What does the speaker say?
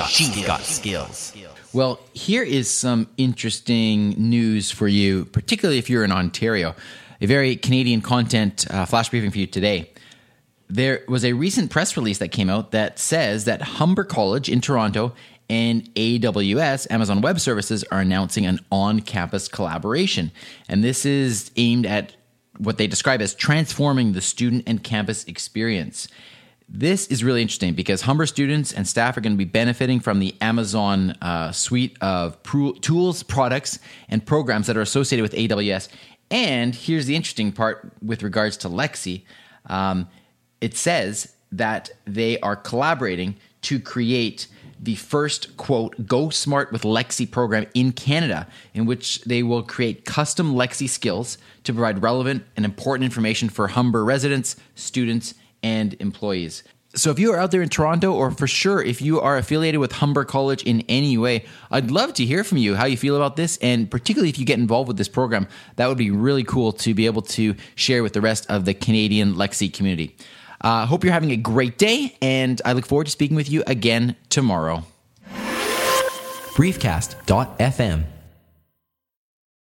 got She's skills. got skills. Well, here is some interesting news for you, particularly if you're in Ontario. A very Canadian content uh, flash briefing for you today. There was a recent press release that came out that says that Humber College in Toronto and AWS, Amazon Web Services, are announcing an on campus collaboration. And this is aimed at what they describe as transforming the student and campus experience. This is really interesting because Humber students and staff are going to be benefiting from the Amazon uh, suite of tools, products, and programs that are associated with AWS. And here's the interesting part with regards to Alexa um, it says that they are collaborating to create the first quote go smart with Alexa program in canada in which they will create custom Alexa skills to provide relevant and important information for humber residents students and employees. So if you are out there in toronto or for sure if you are affiliated with humber college in any way i'd love to hear from you how you feel about this and particularly if you get involved with this program that would be really cool to be able to share with the rest of the canadian Alexa community. Uh, hope you're having a great day, and I look forward to speaking with you again tomorrow. Briefcast.fm